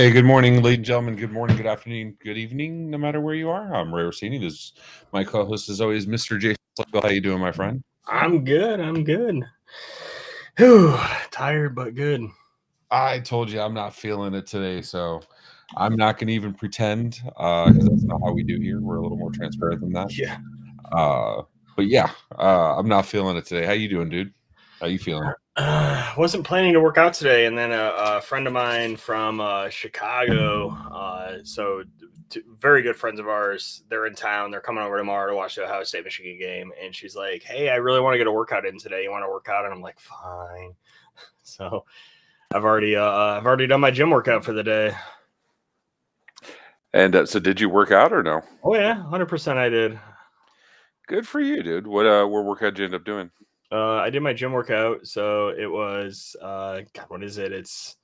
Hey, good morning, ladies and gentlemen. Good morning, good afternoon, good evening, no matter where you are. I'm Ray Orsini. This is my co-host, as always, Mr. Jason. How you doing, my friend? I'm good. I'm good. Whew, tired but good. I told you I'm not feeling it today, so I'm not going to even pretend because that's not how we do here. We're a little more transparent than that. Yeah. Uh, but yeah, uh, I'm not feeling it today. How you doing, dude? How you feeling? Uh, wasn't planning to work out today, and then a, a friend of mine from uh, Chicago, uh, so t- very good friends of ours, they're in town. They're coming over tomorrow to watch the Ohio State Michigan game, and she's like, "Hey, I really want to get a workout in today. You want to work out?" And I'm like, "Fine." So I've already uh, I've already done my gym workout for the day. And uh, so, did you work out or no? Oh yeah, hundred percent. I did. Good for you, dude. What uh, what workout did you end up doing? Uh, I did my gym workout, so it was uh, God, what is it? It's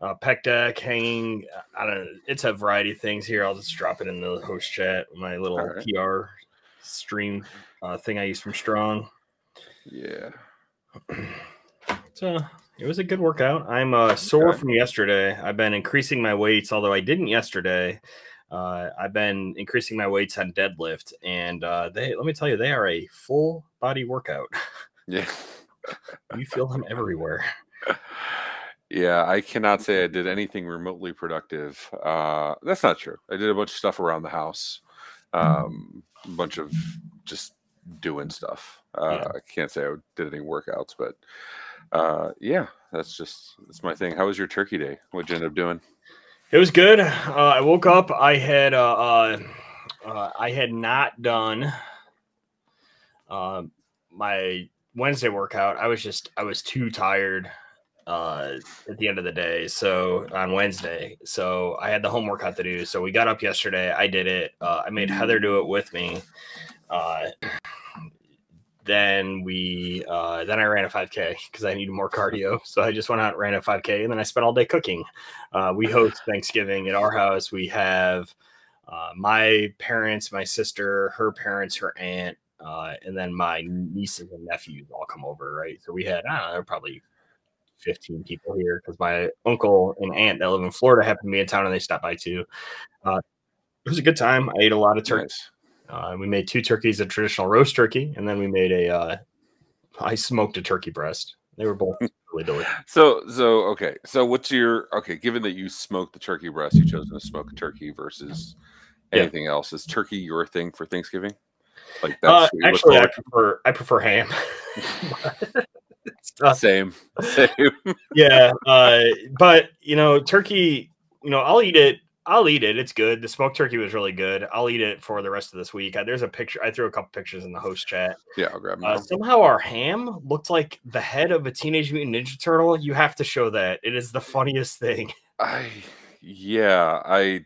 uh, pec deck, hanging. I don't know. It's a variety of things here. I'll just drop it in the host chat. My little right. PR stream uh, thing I use from Strong. Yeah. So it was a good workout. I'm uh, sore Okay. from yesterday. I've been increasing my weights, although I didn't yesterday. Uh, I've been increasing my weights on deadlift, and uh, they let me tell you, they are a full body workout. Yeah. you feel them everywhere. Yeah, I cannot say I did anything remotely productive. Uh, that's not true. I did a bunch of stuff around the house, um, a bunch of just doing stuff. Uh, Yeah. I can't say I did any workouts, but uh, yeah, that's just that's my thing. How was your turkey day? What'd you end up doing? It was good. Uh, I woke up. I had uh, uh, uh, I had not done uh, my Wednesday workout. I was just I was too tired uh, at the end of the day. So on Wednesday, so I had the home workout to do. So we got up yesterday. I did it. Uh, I made Heather do it with me. Then we uh, then I ran a 5K because I needed more cardio. So I just went out and ran a 5K, and then I spent all day cooking. Uh, we host Thanksgiving at our house. We have uh, my parents, my sister, her parents, her aunt, uh, and then my nieces and nephews all come over, right? So we had, I don't know, probably 15 people here because my uncle and aunt that live in Florida happened to be in town and they stopped by too. Uh, it was a good time. I ate a lot of turkey. Nice. Uh, we made two turkeys, a traditional roast turkey, and then we made a, uh, I smoked a turkey breast. They were both really delicious. So, so okay. So, what's your okay? Given that you smoked the turkey breast, you chose to smoke a turkey versus Yeah. anything else. Is turkey your thing for Thanksgiving? Like Uh, what actually, I prefer I prefer ham. Uh, Same, same. yeah, uh, but you know, turkey. You know, I'll eat it. I'll eat it. It's good. The smoked turkey was really good. I'll eat it for the rest of this week. There's a picture. I threw a couple pictures in the host chat. yeah, I'll grab Uh, somehow our ham looked like the head of a Teenage Mutant Ninja Turtle. You have to show that. It is the funniest thing. I yeah, I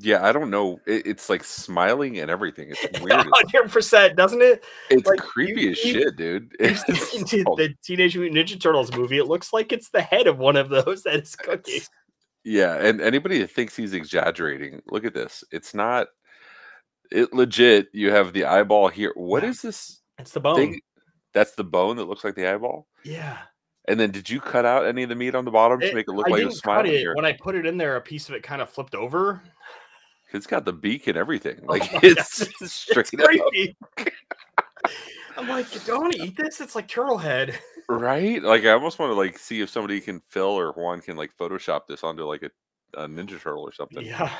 yeah, I don't know. It, it's like smiling and everything. It's weird. Hundred percent, doesn't it? it's like, creepy you- as you- shit, dude. It's the- the Teenage Mutant Ninja Turtles movie. It looks like it's the head of one of those that is cooking. it's- yeah, and anybody that thinks he's exaggerating, look at this. It's not. It legit. You have the eyeball here. What is this It's the bone. thing? That's the bone that looks like the eyeball. Yeah. And then, did you cut out any of the meat on the bottom to make it look I like it didn't was smiling? it. Or- When I put it in there, a piece of it kind of flipped over. It's got the beak and everything. Oh Like my it's God. straight It's. I'm like, don't eat this? It's like turtle head. right? Like I almost want to like see if somebody can Phil or Juan can like Photoshop this onto like a, a Ninja Turtle or something. Yeah.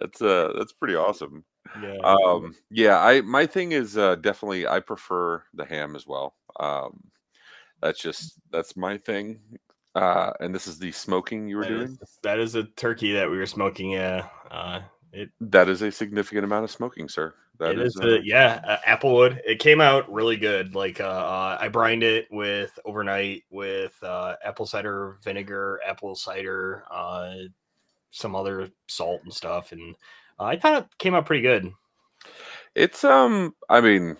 That's uh that's pretty awesome. Yeah. Um yeah, I my thing is uh definitely I prefer the ham as well. Um that's just that's my thing. Uh and this is the smoking you were That doing. is, that is a turkey that we were smoking. Yeah. Uh, it That is a significant amount of smoking, sir. That it is, is, uh, a, yeah, uh, applewood. It came out really good. Like uh, uh, I brined it with overnight with uh, apple cider vinegar, apple cider, uh, some other salt and stuff, and uh, I thought it came out pretty good. It's um I mean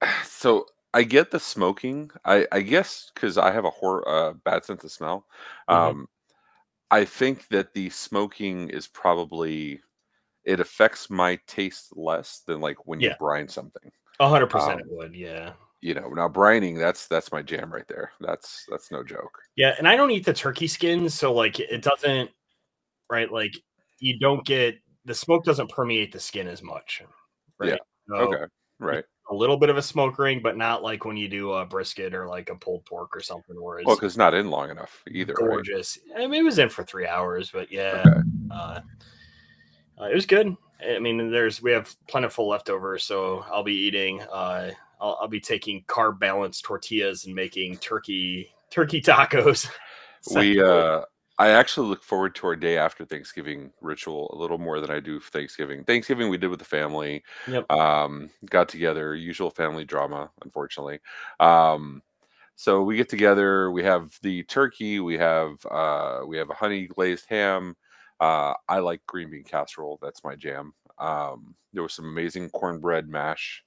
so I get the smoking. I I guess cuz I have a hor- uh, bad sense of smell. Mhm. Um I think that the smoking is probably it affects my taste less than like when you brine something. A hundred percent, Um, it would. Yeah. you know, now brining that's that's my jam right there. That's that's no joke. Yeah, and I don't eat the turkey skins, so like it doesn't right like you don't get the smoke doesn't permeate the skin as much. Right? Yeah. So okay. Right. A little bit of a smoke ring, but not like when you do a brisket or like a pulled pork or something where it's Well, because not in long enough either. right? gorgeous. I mean, it was in for three hours, but yeah, Okay. uh, uh, it was good. I mean, there's we have plentiful leftovers, so I'll be eating. Uh, I'll, I'll be taking carb balanced tortillas and making turkey turkey tacos. we uh i actually look forward to our day after thanksgiving ritual a little more than i do for thanksgiving thanksgiving we did with the family Yep. um got together usual family drama unfortunately um so we get together we have the turkey we have uh we have a honey glazed ham uh i like green bean casserole that's my jam um there was some amazing cornbread mash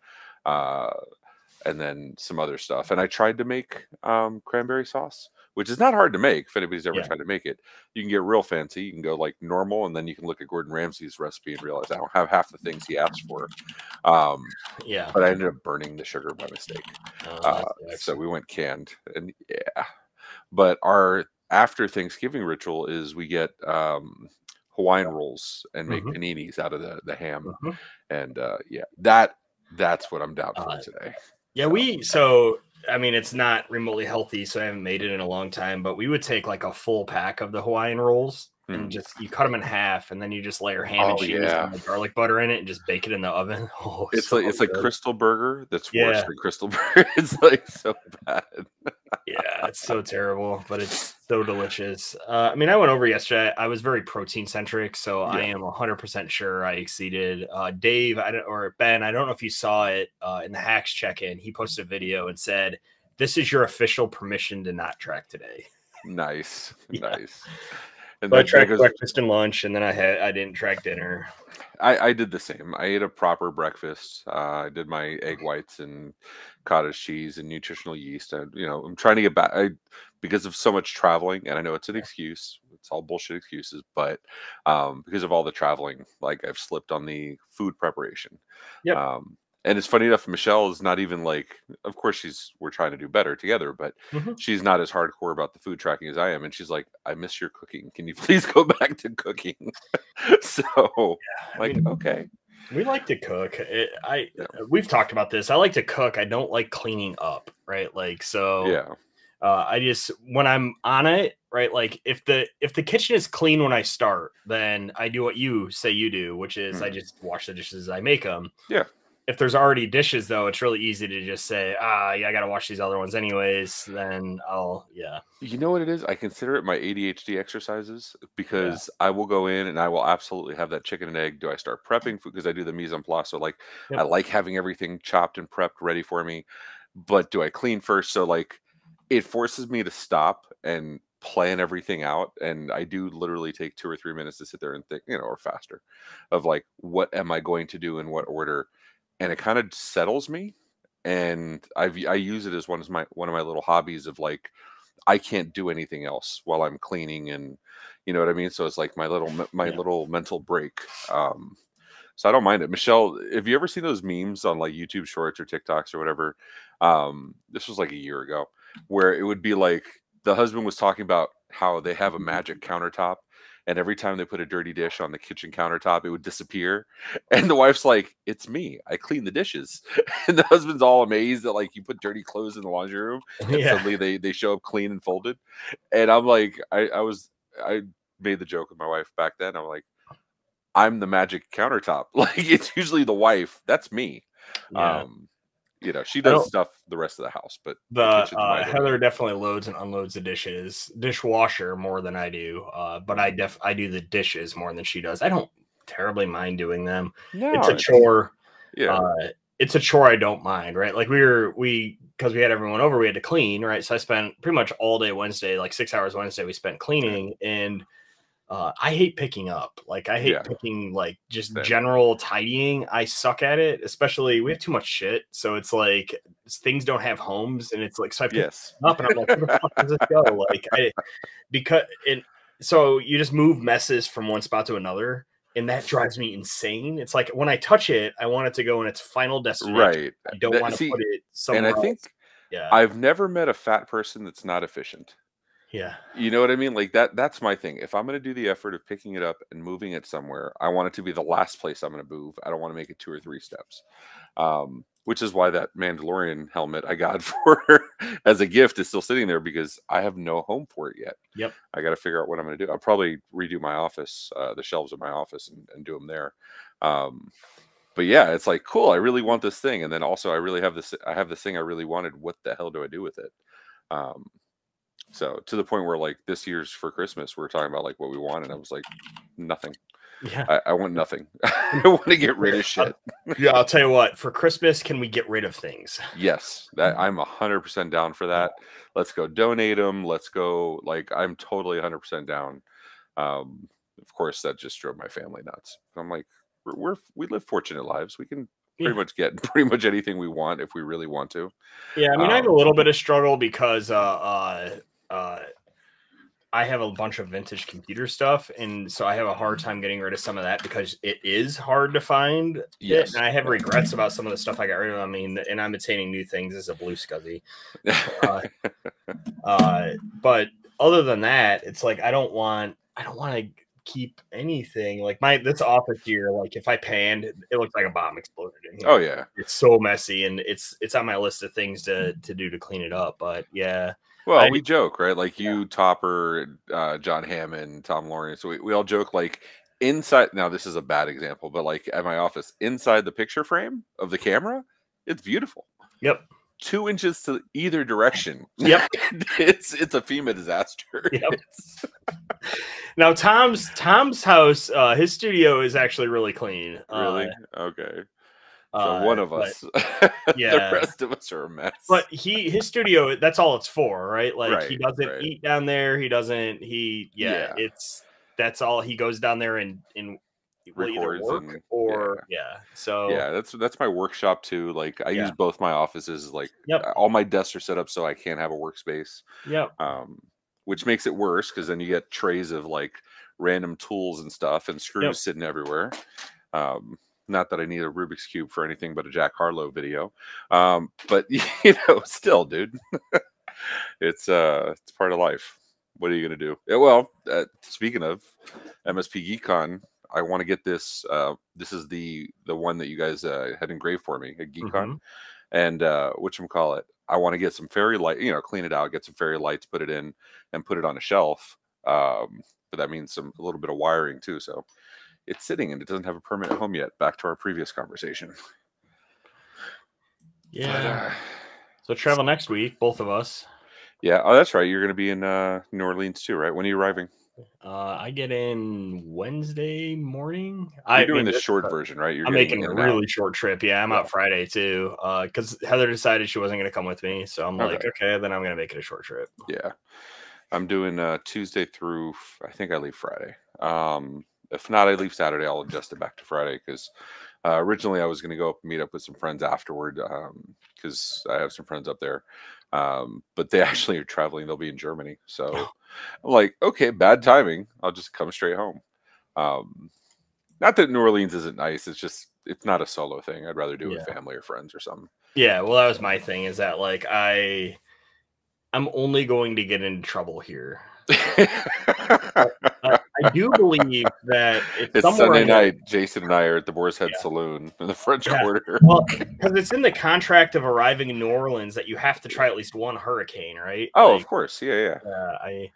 uh and then some other stuff and i tried to make um cranberry sauce which is not hard to make if anybody's ever Yeah. tried to make it. You can get real fancy. You can go like normal, and then you can look at Gordon Ramsay's recipe and realize I don't have half the things he asked for. Um, yeah. but I ended up burning the sugar by mistake. Uh, Uh, so we went canned, and yeah. But our after Thanksgiving ritual is we get um, Hawaiian rolls and make Mhm. paninis out of the the ham, Mhm. and uh, yeah, that that's what I'm down for Uh, today. Yeah, we so I mean it's not remotely healthy, so I haven't made it in a long time. But we would take like a full pack of the Hawaiian rolls. And just you cut them in half, and then you just layer ham and Oh, cheese yeah. and the garlic butter in it, and just bake it in the oven. Oh, It's so like it's like. Krystal Burger that's worse Yeah. than Krystal Burger. it's like so bad. yeah, it's so terrible, but it's so delicious. Uh, I mean, I went over yesterday. I was very protein centric, so I Yeah. am 100% sure I exceeded. Uh, Dave, I don't, or Ben, I don't know if you saw it uh, in the hacks check in. He posted a video and said, This is your official permission to not track today. Nice, Yeah. nice. And So I tracked breakfast and lunch, and then I had I didn't track dinner. I, I did the same. I ate a proper breakfast. Uh, I did my egg whites and cottage cheese and nutritional yeast. And you know, I'm trying to get back I, because of so much traveling. And I know it's an excuse. It's all bullshit excuses, but um, because of all the traveling, like I've slipped on the food preparation. Yeah. Um, and it's funny enough, Michelle is not even like. Of course, she's we're trying to do better together, but Mhm. she's not as hardcore about the food tracking as I am. And she's like, "I miss your cooking. Can you please go back to cooking?" so, I like, mean, okay. we like to cook. It, I Yeah. we've talked about this. I like to cook. I don't like cleaning up. Right, like so. Yeah. uh, I just when I'm on it, right? Like if the if the kitchen is clean when I start, then I do what you say you do, which is I Mhm. just wash the dishes as I make them. Yeah. If there's already dishes though, it's really easy to just say, ah, yeah, I got to wash these other ones anyways. Then I'll, yeah, You know what it is? I consider it my ADHD exercises because I will go in and I will absolutely have that chicken and egg. Do I start prepping food because I do the mise en place? So like Yep. I like having everything chopped and prepped ready for me. But do I clean first? So like it forces me to stop and plan everything out. And I do literally take two or three minutes to sit there and think, you know, or faster of like what am I going to do in what order? And it kind of settles me. And I've I use it as one of my one of my little hobbies of like I can't do anything else while I'm cleaning and you know what I mean. So it's like my little my Yeah. little mental break. Um, so I don't mind it. Michelle, have you ever seen those memes on like YouTube Shorts or TikToks or whatever? Um, this was like a year ago, where it would be like the husband was talking about how they have a magic countertop, and every time they put a dirty dish on the kitchen countertop, it would disappear. And the wife's like, "It's me. I clean the dishes." And the husband's all amazed that like you put dirty clothes in the laundry room, and yeah, suddenly they they show up clean and folded. And I'm like, I I was I made the joke with my wife back then. I'm like, I'm the magic countertop. Like it's usually the wife. That's me. yeah. Um, you know, she does stuff the rest of the house, but the my uh. Heather definitely loads and unloads the dishes, dishwasher more than I do. Uh, but I def I do the dishes more than she does. I don't terribly mind doing them. no, it's a chore. Yeah, uh, it's a chore I don't mind, right? Like we were we because we had everyone over, we had to clean, right? So I spent pretty much all day Wednesday, like six hours Wednesday, we spent cleaning, and uh, I hate picking up. Like I hate Yeah. picking like just Same. general tidying. I suck at it, especially we have too much shit, so it's like things don't have homes, and it's like so I pick yes, up and I'm like, where the fuck does this go? Like I because and so you just move messes from one spot to another. and that drives me insane. It's like when I touch it, I want it to go in its final destination. Right. I don't That- want to see, put it somewhere. And I think yeah, I've never met a fat person that's not efficient. Yeah, You know what I mean? Like that that's my thing. If I'm going to do the effort of picking it up and moving it somewhere, I want it to be the last place I'm going to move. I don't want to make it two or three steps. Um, which is why that Mandalorian helmet I got for as a gift is still sitting there because I have no home for it yet. Yep. I got to figure out what I'm going to do. I'll probably redo my office, uh, the shelves of my office, and, and do them there. Um, but yeah, it's like cool. I really want this thing, and then also I really have this. I have this thing I really wanted. What the hell do I do with it? Um, so to the point where like this year's for Christmas, we are talking about like what we want, and I was like, nothing. yeah. I, I want nothing. I want to get rid of shit. yeah. I'll tell you what. For Christmas, can we get rid of things? Yes, that I'm hundred percent down for that. Let's go donate them. Let's go. Like I'm totally hundred percent down. Um, of course, that just drove my family nuts. I'm like, we're, we're we live fortunate lives. We can pretty much get pretty much anything we want if we really want to. Yeah, I mean, I have a Um, little bit of struggle because uh, uh, uh, I have a bunch of vintage computer stuff, and so I have a hard time getting rid of some of that because it is hard to find. it, Yes. and I have regrets about some of the stuff I got rid of. I mean, and I'm attaining new things as a BlueSCSI. Uh, uh, but other than that, it's like I don't want I don't want to keep anything like my this office here. Like if I panned, it looks like a bomb exploded oh yeah. it's so messy and it's it's on my list of things to to do to clean it up but yeah Well, I- we joke, right? Like you, Topper, uh, John Hammond, Tom Lawrence. We, we all joke like inside. Now, this is a bad example, but like at my office, inside the picture frame of the camera, it's beautiful. yep Two inches to either direction. Yep. it's it's a FEMA disaster. Yep. Now tom's tom's house uh his studio is actually really clean really uh, okay. So uh, one of but- us. yeah. the rest of us are a mess. but he his studio that's all it's for right like he doesn't right. eat down there he doesn't he yeah, Yeah. it's that's all he goes down there and and will either Records work and- or yeah, so yeah that's that's my workshop too like i Yeah. use both my offices like Yep. all my desks are set up so i can't have a workspace Yeah. um, which makes it worse because then you get trays of like random tools and stuff and screws Yep. sitting everywhere um, not that i need a rubik's cube for anything but a jack harlow video um, but you know still dude it's uh it's part of life what are you gonna do Yeah, well uh, speaking of msp geekcon i want to get this uh this is the the one that you guys uh, had engraved for me at geekcon Mhm. and uh which call it i want to get some fairy light you know clean it out get some fairy lights put it in and put it on a shelf um but that means some a little bit of wiring too so it's sitting and it doesn't have a permanent home yet back to our previous conversation. But, yeah. uh, so travel next week both of us. Yeah oh that's right you're going to be in uh new orleans too right? When are you arriving Uh, I get in Wednesday morning. you're I doing mean, the short version right you're I'm making a and out. really short trip. Yeah, I'm out Friday too. Uh, because Heather decided she wasn't going to come with me, so I'm like, Okay. okay, then I'm going to make it a short trip. Yeah. I'm doing uh Tuesday through I think I leave Friday. Um if not I leave Saturday, I'll adjust it back to Friday because uh, originally I was gonna go up and meet up with some friends afterward um because I have some friends up there. Um, but they actually are traveling, they'll be in Germany. So I'm like, okay, bad timing. I'll just come straight home. Um not that New Orleans isn't nice, it's just it's not a solo thing. I'd rather do it with family or friends or something. Yeah, well, that was my thing. Is that like I, I'm only going to get into trouble here. I do believe that it's, It's Sunday night. Jason and I are at the Boar's Head Yeah. Saloon in the French Yeah. Quarter. Well, because it's in the contract of arriving in New Orleans that you have to try at least one hurricane, right? Oh, Like, of course, yeah, yeah, uh, I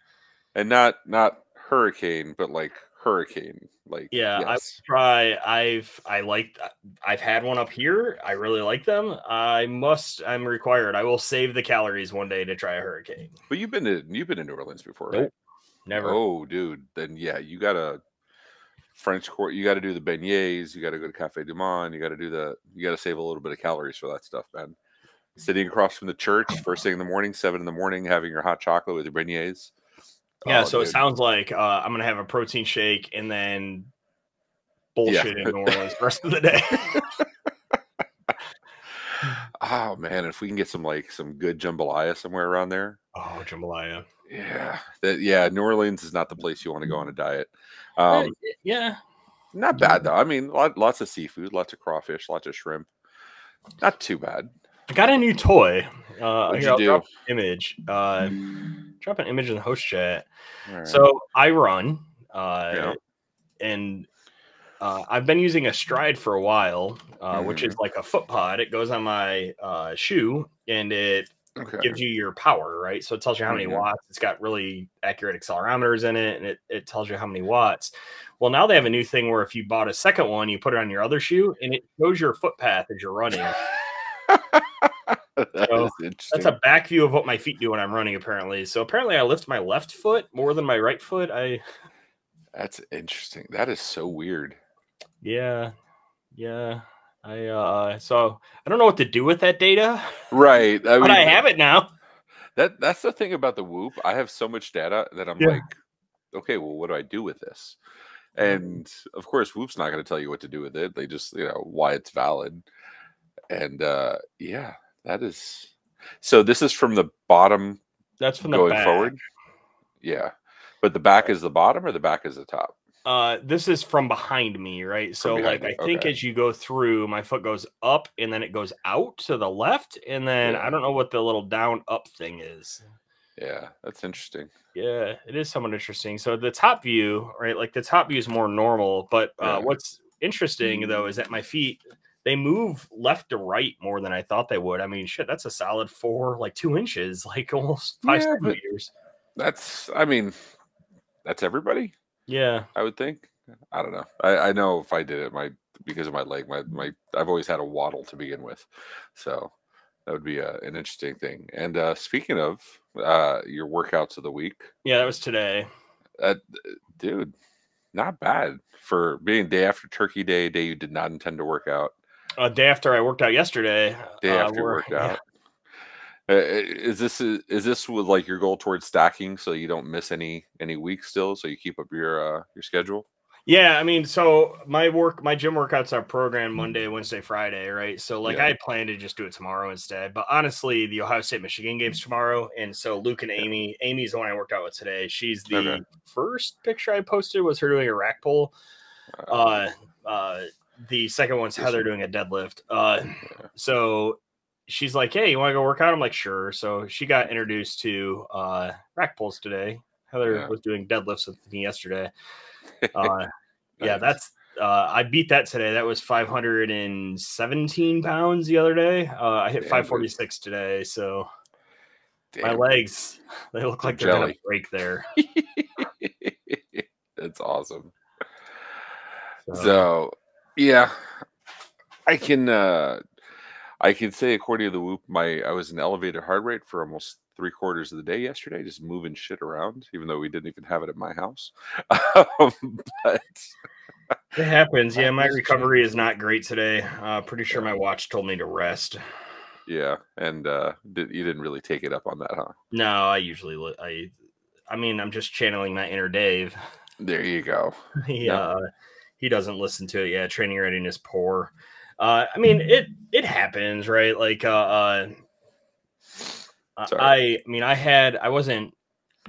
and not not hurricane, but like hurricane, like Yeah, I yes. try. I've I like I've had one up here. I really like them. I must. I'm required. I will save the calories one day to try a hurricane. But you've been to you've been to New Orleans before, right? Never. Oh, dude, then yeah, you gotta French Quarter. You got to do the beignets. You got to go to Cafe Du Monde. You got to do the. You got to save a little bit of calories for that stuff, man. Sitting across from the church, first thing in the morning, seven in the morning, having your hot chocolate with your beignets. Yeah. Oh, so it sounds like uh, I'm gonna have a protein shake and then bullshit in New Orleans the rest of the day. Oh man, if we can get some like some good jambalaya somewhere around there, oh, jambalaya. Yeah, that yeah, New Orleans is not the place you want to go on a diet. Um, yeah. Not bad though. I mean, lot, lots of seafood, lots of crawfish, lots of shrimp. Not too bad. I got a new toy. Uh, What'd here, you I'll do? drop an image. Uh, drop an image in the host chat. Right. So I run, uh, Yeah. and uh, I've been using a Stryd for a while, uh, which Mm-hmm. is like a foot pod. It goes on my uh, shoe and it okay. gives you your power, right? So it tells you how many Mhm. watts. It's got really accurate accelerometers in it, and it, it tells you how many watts. Well, now they have a new thing where if you bought a second one, you put it on your other shoe, and it shows your footpath as you're running. That So. That's a back view of what my feet do when I'm running, apparently. So apparently, I lift my left foot more than my right foot. I That's interesting. That is so weird. Yeah, yeah. I uh so I don't know what to do with that data, Right. I but I have it now. That that's the thing about the Whoop. I have so much data that I'm Yeah. like, okay, well, what do I do with this? And of course, Whoop's not going to tell you what to do with it. They just, you know, why it's valid. And uh yeah, that is. So this is from the bottom That's from the going back. forward. Yeah, but the back is the bottom or the back is the top. Uh this is from behind me, right? So like you, I think okay. as you go through, my foot goes up and then it goes out to the left, and then Yeah. I don't know what the little down up thing is. Yeah, that's interesting. Yeah, it is somewhat interesting. So the top view, right? Like the top view is more normal, but uh, Yeah. what's interesting though is that my feet they move left to right more than I thought they would. I mean, shit, that's a solid four, like two inches, like almost five Yeah, centimeters. That's, I mean, that's everybody. Yeah, I would think. I don't know. I, I know if I did it, my because of my leg, my my I've always had a waddle to begin with, so that would be a, an interesting thing. And uh, speaking of uh, your workouts of the week, yeah, that was today. uh, dude, not bad for being day after Turkey Day, day you did not intend to work out, Uh, day after I worked out yesterday. day uh, after you we're- worked yeah. out. Uh, is this is this with like your goal towards stacking so you don't miss any any weeks still so you keep up your uh your schedule Yeah, I mean, so my work, my gym workouts are programmed Monday, Wednesday, Friday, right? So like Yeah. I plan to just do it tomorrow instead. But honestly, the Ohio State Michigan game's tomorrow, and so Luke and Amy, Amy's the one I worked out with today. She's the Okay. first picture I posted was her doing a rack pull. Uh, uh, the second one's Heather doing a deadlift. Uh, so she's like, "Hey, you want to go work out?" I'm like, "Sure." So she got introduced to uh, rack pulls today. Heather Yeah. was doing deadlifts with me yesterday. Uh, yeah, that's uh, I beat that today. That was 517 pounds the other day. Uh, I hit Damn, dude. 546 today. So my legs, they look like they're gonna break there. That's awesome. So, So, yeah, I can uh I can say according to the whoop, my I was an elevated heart rate for almost three quarters of the day yesterday, just moving shit around, even though we didn't even have it at my house. um, but it happens. Yeah, my recovery is not great today. Uh, pretty sure my watch told me to rest. yeah, and uh did, you didn't really take it up on that, huh? No, I usually li- I. I mean, I'm just channeling my inner Dave. There you go. he Yeah. uh he doesn't listen to it yeah training readiness poor uh i mean it it happens right? Like uh, uh I- i mean i had i wasn't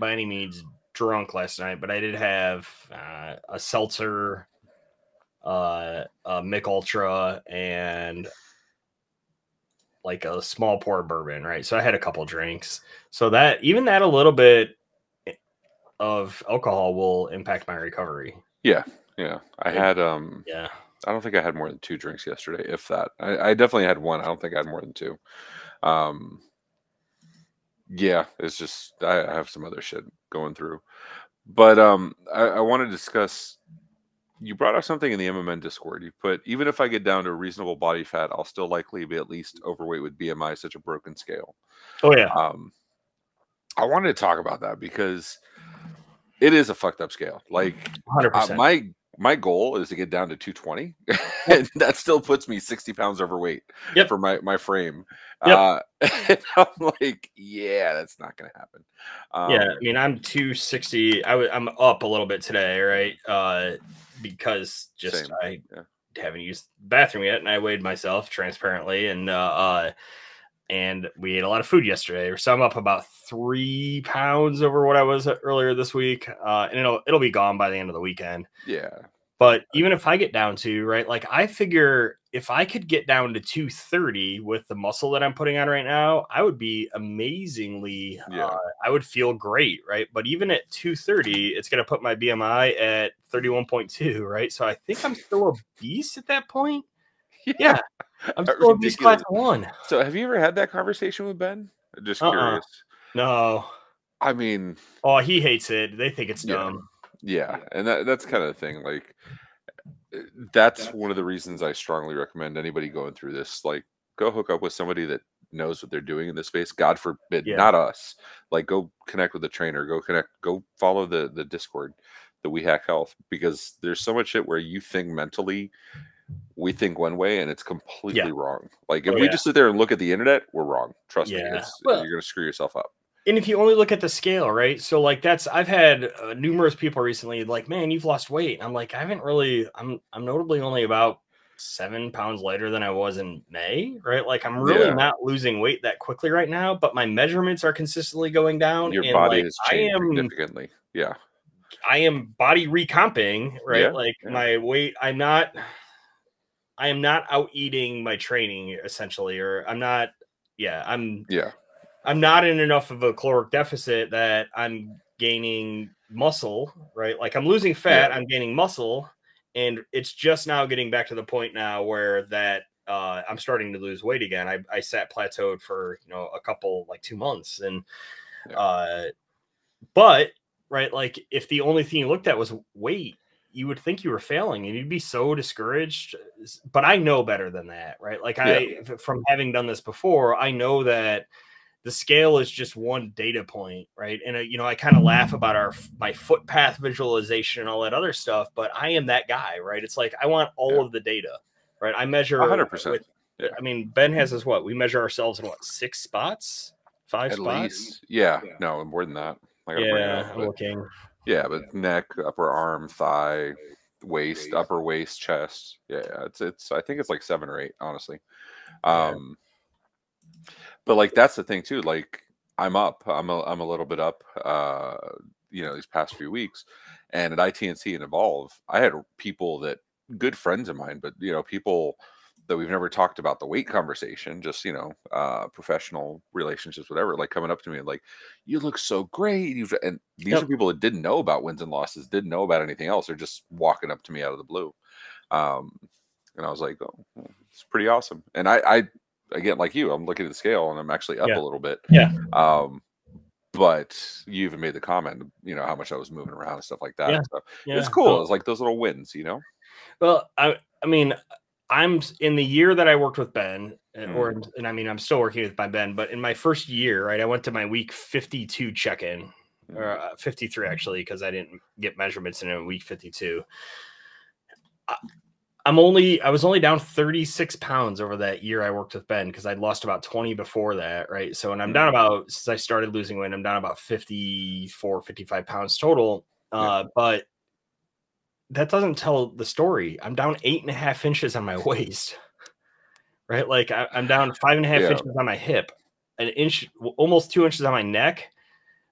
by any means drunk last night but i did have uh, a seltzer uh a Mich Ultra and like a small pour bourbon right? So i had a couple drinks. So that even that a little bit of alcohol will impact my recovery. Yeah, yeah. I had um yeah I don't think I had more than two drinks yesterday, if that. I, I definitely had one. I don't think I had more than two. Um, yeah, it's just I, I have some other shit going through, but um, I, I want to discuss. You brought up something in the MMN Discord. You put even if I get down to a reasonable body fat, I'll still likely be at least overweight with BMI, such a broken scale. Oh yeah, Um, I wanted to talk about that because it is a fucked up scale. Like uh, my my goal is to get down to 220 and that still puts me 60 pounds overweight Yep. for my my frame Yep. uh i'm like yeah that's not gonna happen um, yeah, I mean, I'm 260. I w- I'm up a little bit today, right? Uh, because just Same, I yeah. haven't used the bathroom yet, and I weighed myself transparently, and uh, uh, and we ate a lot of food yesterday. So I'm up about three pounds over what I was earlier this week, uh, and it'll it'll be gone by the end of the weekend. yeah But even if I get down to right, like I figure if I could get down to 230 with the muscle that I'm putting on right now, I would be amazingly, Yeah. uh, I would feel great, right? But even at 230, it's going to put my BMI at 31.2, right? So I think I'm still obese at that point. Yeah, I'm still obese class one. So have you ever had that conversation with Ben? Just Uh-uh. curious. No. I mean, Oh, he hates it. They think it's Yeah. dumb. yeah, and that, that's kind of the thing. Like, uh, that's one of the reasons I strongly recommend anybody going through this. Like, go hook up with somebody that knows what they're doing in this space. God forbid, Yeah. not us. Like, go connect with the trainer. Go connect. Go follow the the Discord, the We Hack Health, because there's so much shit where you think mentally. We think one way and it's completely wrong. Like if Oh, we yeah. just sit there and look at the internet, we're wrong. Trust me, Yeah. it's, Well- you're gonna screw yourself up. and if you only look at the scale, right? So like that's I've had uh, numerous people recently like, man, you've lost weight. I'm like, I haven't really. I'm I'm notably only about seven pounds lighter than I was in May, right? Like I'm really Yeah. not losing weight that quickly right now, but my measurements are consistently going down. Your and, body like, has I am significantly. Yeah. I am body recomping, right? Yeah, like yeah. my weight, I'm not I am not out eating my training essentially, or I'm not yeah, I'm Yeah. I'm not in enough of a caloric deficit that I'm gaining muscle, right? Like I'm losing fat, Yeah. I'm gaining muscle, and it's just now getting back to the point now where that uh, I'm starting to lose weight again. I, I sat plateaued for you know a couple like two months, and Yeah. uh, but right, like if the only thing you looked at was weight, you would think you were failing, and you'd be so discouraged. But I know better than that, right? Like I, from having done this before, I know that the scale is just one data point, right? And uh, you know, I kind of laugh about our my footpath visualization and all that other stuff, but I am that guy, right? It's like I want all Yeah. of the data, right? I measure 100%. with- Yeah. I mean, Ben has us what? We measure ourselves in what six spots, five At spots. least. Yeah. Yeah. No, more than that. I gotta bring it Yeah, I'm looking. Yeah, but neck, upper arm, thigh, waist, upper waist, chest. Yeah, it's it's I think it's like seven or eight, honestly. Um but like that's the thing too. Like I'm up. I'm a I'm a little bit up uh you know these past few weeks. And at ITNC and Evolve, I had people that good friends of mine, but you know, people that we've never talked about the weight conversation, just you know, uh professional relationships, whatever, like coming up to me and like, you look so great. You've and these Yep. are people that didn't know about wins and losses, didn't know about anything else. They're just walking up to me out of the blue. Um, and I was like, oh, it's pretty awesome. And I, I again, like you, I'm looking at the scale and I'm actually up Yeah. a little bit. Yeah. Um, but you even made the comment, you know, how much I was moving around and stuff like that. Yeah. So Yeah. it's cool. It's like those little wins, you know? Well, I I mean, I'm in the year that I worked with Ben, uh, Mm. or and I mean, I'm still working with my Ben, but in my first year, right, I went to my week 52 check-in, Mm. or uh, 53 actually, because I didn't get measurements in a week 52. I, I'm only I was only down 36 pounds over that year I worked with Ben because I'd lost about 20 before that, right? So and I'm down Mhm. about since I started losing weight, I'm down about 54, 55 pounds total. Yeah. Uh, but that doesn't tell the story. I'm down eight and a half inches on my waist, right? Like I, I'm down five and a half Yeah. inches on my hip, an inch, almost two inches on my neck.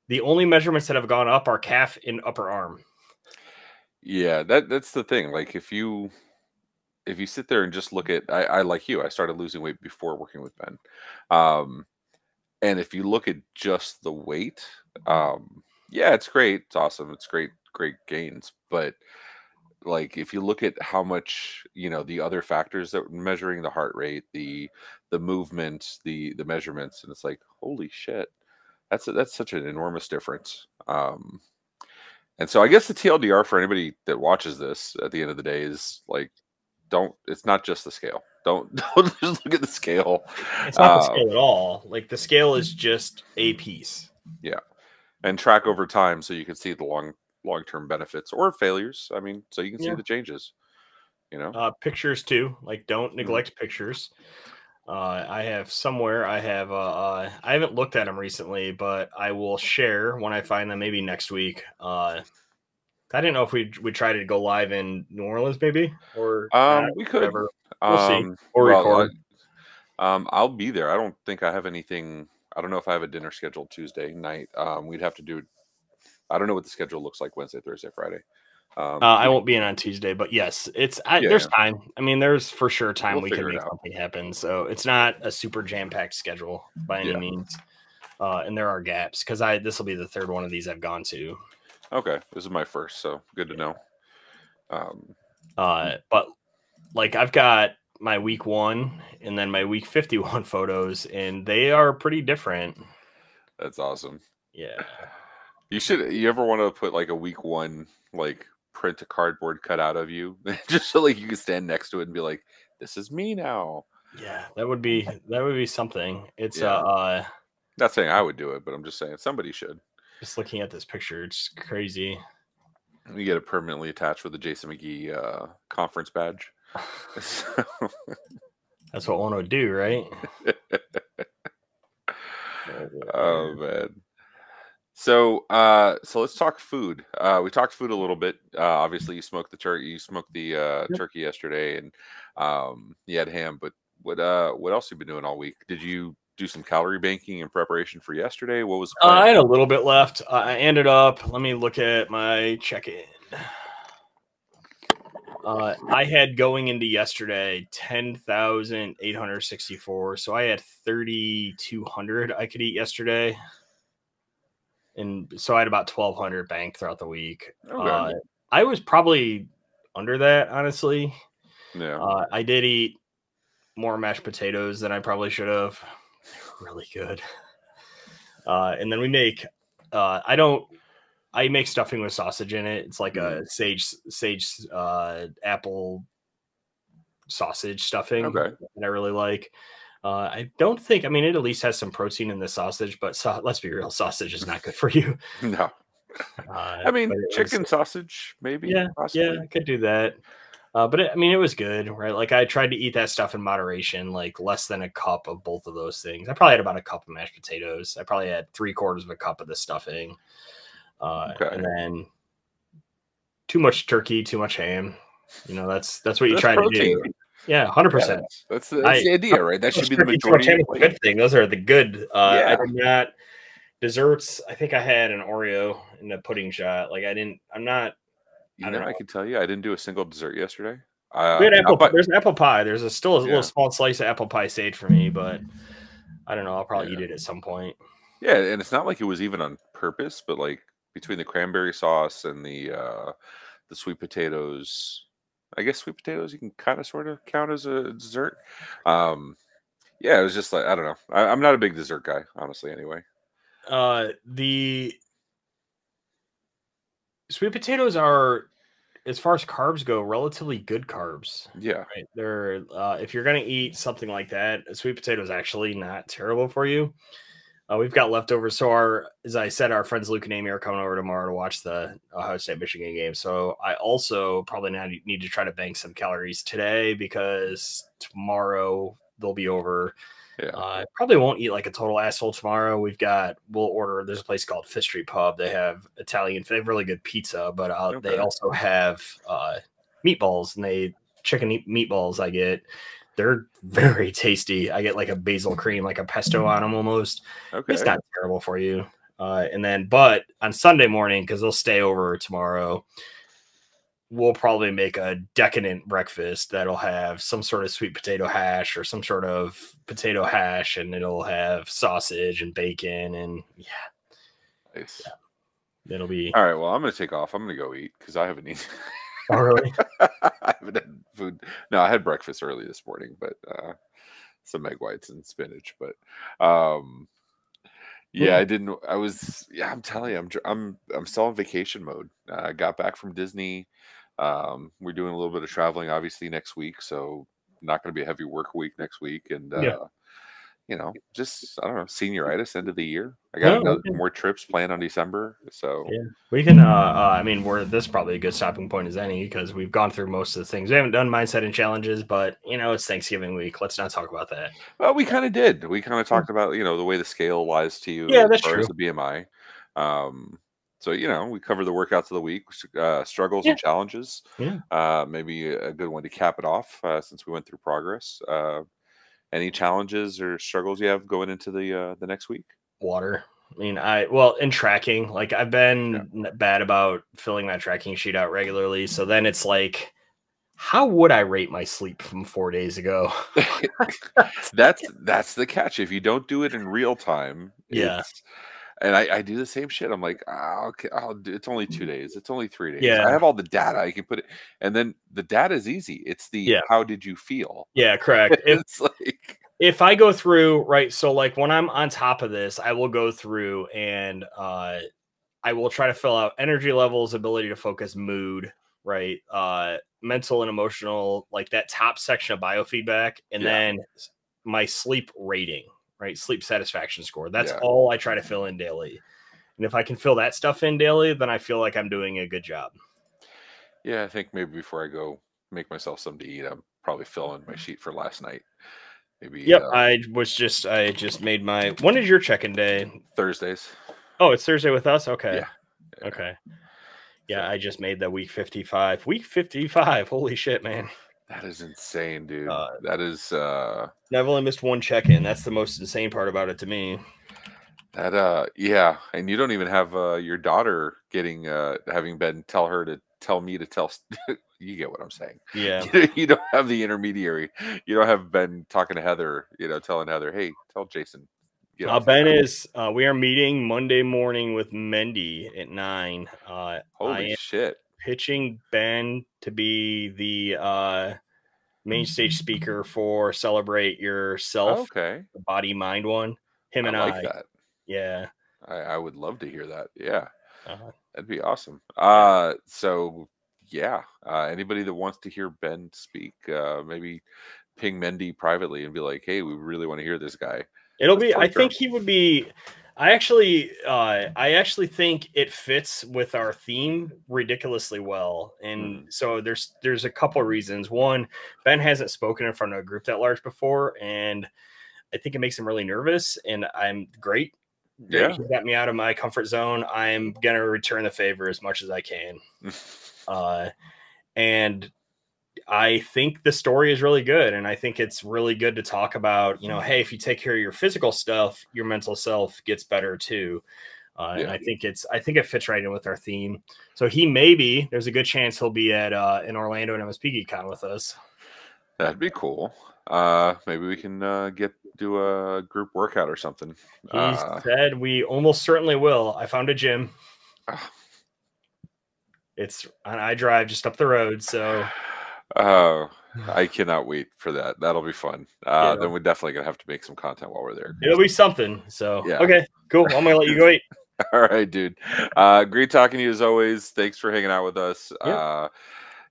The only measurements that have gone up are calf and upper arm. Yeah, that that's the thing. Like if you if you sit there and just look at I, I like you, I started losing weight before working with Ben. Um and if you look at just the weight, um yeah, it's great. It's awesome. It's great, great gains. But like if you look at how much, you know, the other factors that we're measuring the heart rate, the the movement, the the measurements, and it's like, holy shit. That's a, that's such an enormous difference. Um and so I guess the TLDR for anybody that watches this at the end of the day is like, don't. It's not just the scale. Don't don't just look at the scale. It's not the Uh, scale at all. Like the scale is just a piece. Yeah. And track over time so you can see the long long term benefits or failures. I mean, so you can see the changes. You know, Uh, pictures too. Like Mm-hmm. don't neglect pictures. Uh, I have somewhere. I have. Uh, uh, I haven't looked at them recently, but I will share when I find them. Maybe next week. Uh, I didn't know if we would try to go live in New Orleans, maybe or um, we could. whatever. We'll see. um, Or well, record. I- um, I'll be there. I don't think I have anything. I don't know if I have a dinner scheduled Tuesday night. Um, we'd have to do. I don't know what the schedule looks like Wednesday, Thursday, Friday. Um, Uh, I won't be in on Tuesday, but yes, it's I, Yeah. there's time. I mean, there's for sure time We'll we can make something happen. So it's not a super jam packed schedule by any Yeah. means, uh, and there are gaps because I this will be the third one of these I've gone to. Okay, this is my first, so good to know. Um, Uh, but like I've got my week one and then my week 51 photos, and they are pretty different. that's awesome. Yeah. You should. You ever want to put like a week one like print a cardboard cut out of you, just so like you can stand next to it and be like, "This is me now." Yeah, that would be that would be something. It's Yeah. uh, uh Not saying I would do it, but I'm just saying somebody should. just looking at this picture, it's crazy. You get it permanently attached with a Jason McGee uh, conference badge. That's what one would do, right? oh man. So uh so let's talk food. Uh we talked food a little bit. Uh obviously you smoked the turkey you smoked the uh Yep. turkey yesterday and um you had ham, but what uh what else you been doing all week? Did you do some calorie banking in preparation for yesterday? What was Uh. I had a little bit left. I ended up. Let me look at my check-in. Uh, I had going into yesterday ten thousand eight hundred sixty-four. So I had thirty-two hundred I could eat yesterday, and so I had about twelve hundred banked throughout the week. Okay. Uh, I was probably under that, honestly. yeah. Uh, I did eat more mashed potatoes than I probably should have. Really good. Uh, and then we make. Uh, I don't. I make stuffing with sausage in it. It's like a sage sage uh, apple sausage stuffing Okay. that I really like. Uh, I don't think. I mean, it at least has some protein in the sausage, but so, let's be real, sausage is not good for you. no. Uh, I mean it was- chicken sausage, maybe. yeah, possibly. yeah, I could do that. Uh, but it, I mean, it was good, right? Like I tried to eat that stuff in moderation, like less than a cup of both of those things. I probably had about a cup of mashed potatoes. I probably had three quarters of a cup of the stuffing, uh, Okay. and then too much turkey, too much ham. You know, that's that's what you That's try to do. Yeah, hundred Yeah, percent. That's the, that's I- the idea, right? That should be the Turkey, too much majority. a good thing. Those are the good. Uh, I Yeah. did not desserts. I think I had an Oreo in the pudding shot. Like I didn't. I'm not. You I know, don't I can tell you, I didn't do a single dessert yesterday. Uh, We had apple. by- there's apple pie. There's a still a Yeah. little small slice of apple pie saved for me, but I don't know. I'll probably Yeah. eat it at some point. Yeah, and it's not like it was even on purpose, but like between the cranberry sauce and the uh the sweet potatoes, I guess sweet potatoes you can kind of sort of count as a dessert. Um yeah, it was just like I don't know. I, I'm not a big dessert guy, honestly. Anyway, Uh, the sweet potatoes are, as far as carbs go, relatively good carbs. yeah, Right? They're uh, if you're gonna eat something like that, a sweet potato is actually not terrible for you. Uh, we've got leftovers. So our, as I said, our friends Luke and Amy are coming over tomorrow to watch the Ohio State Michigan game. So I also probably now need to try to bank some calories today because tomorrow they'll be over. yeah. Uh, I probably won't eat like a total asshole tomorrow. We've got we'll order. There's a place called Fifth Street Pub. They have Italian. They have really good pizza, but uh, they also have uh, meatballs and they chicken eat meatballs. I get. They're very tasty. I get like a basil cream, like a pesto on them almost. okay. It's not terrible for you. Uh, and then, but on Sunday morning, because they'll stay over tomorrow, we'll probably make a decadent breakfast that'll have some sort of sweet potato hash or some sort of potato hash, and it'll have sausage and bacon, and yeah, Nice. it'll be. All right. Well, I'm gonna take off. I'm gonna go eat because I haven't eaten. Oh, really? I haven't had food. No, I had breakfast early this morning, but uh, some egg whites and spinach. But um, yeah, Yeah. I didn't. I was. Yeah, I'm telling you, I'm. I'm. I'm still in vacation mode. Uh, I got back from Disney. Um, we're doing a little bit of traveling, obviously next week, so not going to be a heavy work week next week, and uh, Yeah. You know, just I don't know, senioritis end of the year. I got No, another, more trips planned on December, so Yeah. We can. Uh, uh, I mean, we're this is probably a good stopping point as any because we've gone through most of the things. We haven't done mindset and challenges, but you know, it's Thanksgiving week. Let's not talk about that. Well, we kind of did. We kind of talked about you know the way the scale lies to you. Yeah, as that's far as true. the BMI. Um, so you know we cover the workouts of the week, uh, struggles Yeah. and challenges. Yeah. Uh, maybe a good one to cap it off uh, since we went through progress. Uh, any challenges or struggles you have going into the uh, the next week? Water. I mean, I well in tracking, like I've been yeah. bad about filling that tracking sheet out regularly. So then it's like, how would I rate my sleep from four days ago? that's that's the catch. If you don't do it in real time, yeah. And I, I do the same shit. I'm like, oh, okay, I'll do, it's only two days. It's only three days. Yeah. I have all the data. I can put it, and then the data is easy. It's the yeah. how did you feel? Yeah, correct. it's like if I go through right, so like when I'm on top of this, I will go through and uh, I will try to fill out energy levels, ability to focus, mood, right, uh, mental and emotional, like that top section of biofeedback, and yeah. then my sleep rating, right, sleep satisfaction score. That's yeah. all I try to fill in daily. And if I can fill that stuff in daily, then I feel like I'm doing a good job. Yeah, I think maybe before I go make myself something to eat, I'm probably filling my sheet for last night. Maybe. Yep, uh, I was just I just made my. When is your check-in day? Thursdays. Oh, it's Thursday with us. Okay. Yeah. yeah. Okay. Yeah, I just made the week fifty-five. Week fifty-five. Holy shit, man. That is insane, dude. Uh, that is. uh I've only missed one check-in. That's the most insane part about it to me. That uh yeah, and you don't even have uh your daughter getting uh having been tell her to tell me to tell you get what I'm saying. Yeah. you don't have the intermediary. You don't have Ben talking to Heather, you know, telling Heather, hey, tell Jason. Uh, ben is uh, we are meeting Monday morning with Mendy at nine. Uh Holy shit. Pitching Ben to be the uh main stage speaker for celebrate yourself. Okay. The body mind one. Him and I. Like I. That. Yeah. I, I would love to hear that. Yeah. Uh-huh. That'd be awesome. Uh so yeah, uh, anybody that wants to hear Ben speak, uh, maybe ping Mendy privately and be like, "Hey, we really want to hear this guy." It'll Let's be. I think he would be. I actually, uh, I actually think it fits with our theme ridiculously well, and mm. so there's there's a couple reasons. One, Ben hasn't spoken in front of a group that large before, and I think it makes him really nervous. And I'm great. Yeah, he got me out of my comfort zone. I'm gonna return the favor as much as I can. Uh, and I think the story is really good. And I think it's really good to talk about, you know, hey, if you take care of your physical stuff, your mental self gets better too. Uh, yeah. And I think it's, I think it fits right in with our theme. So he maybe, there's a good chance he'll be at uh, in Orlando and MSP Con with us. That'd be cool. Uh, maybe we can uh, get do a group workout or something. He uh, said we almost certainly will. I found a gym. Ah, it's I drive just up the road, so. Oh, I cannot wait for that. That'll be fun. Uh, yeah. Then we're definitely gonna have to make some content while we're there. It'll be something. So yeah. okay, cool. I'm gonna let you go eat. All right, dude. Uh, great talking to you as always. Thanks for hanging out with us. Yeah. Uh,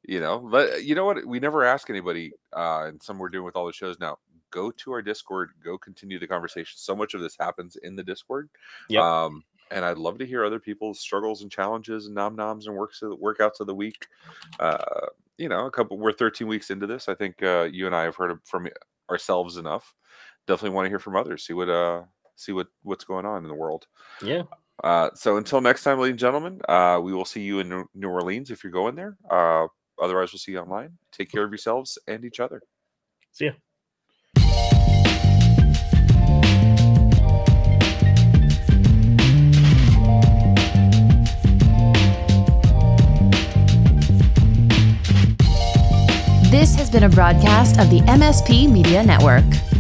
you know, but you know what? We never ask anybody, uh, and some we're doing with all the shows now. Go to our Discord. Go continue the conversation. So much of this happens in the Discord. Yeah. Um, and I'd love to hear other people's struggles and challenges and nom noms and works of, workouts of the week. Uh, you know, a couple. We're 13 weeks into this. I think uh, you and I have heard from ourselves enough. Definitely want to hear from others. See what uh see what what's going on in the world. Yeah. Uh, so until next time, ladies and gentlemen, uh, we will see you in New Orleans if you're going there. Uh, otherwise, we'll see you online. Take care of yourselves and each other. See ya. Been a broadcast of the MSP Media Network.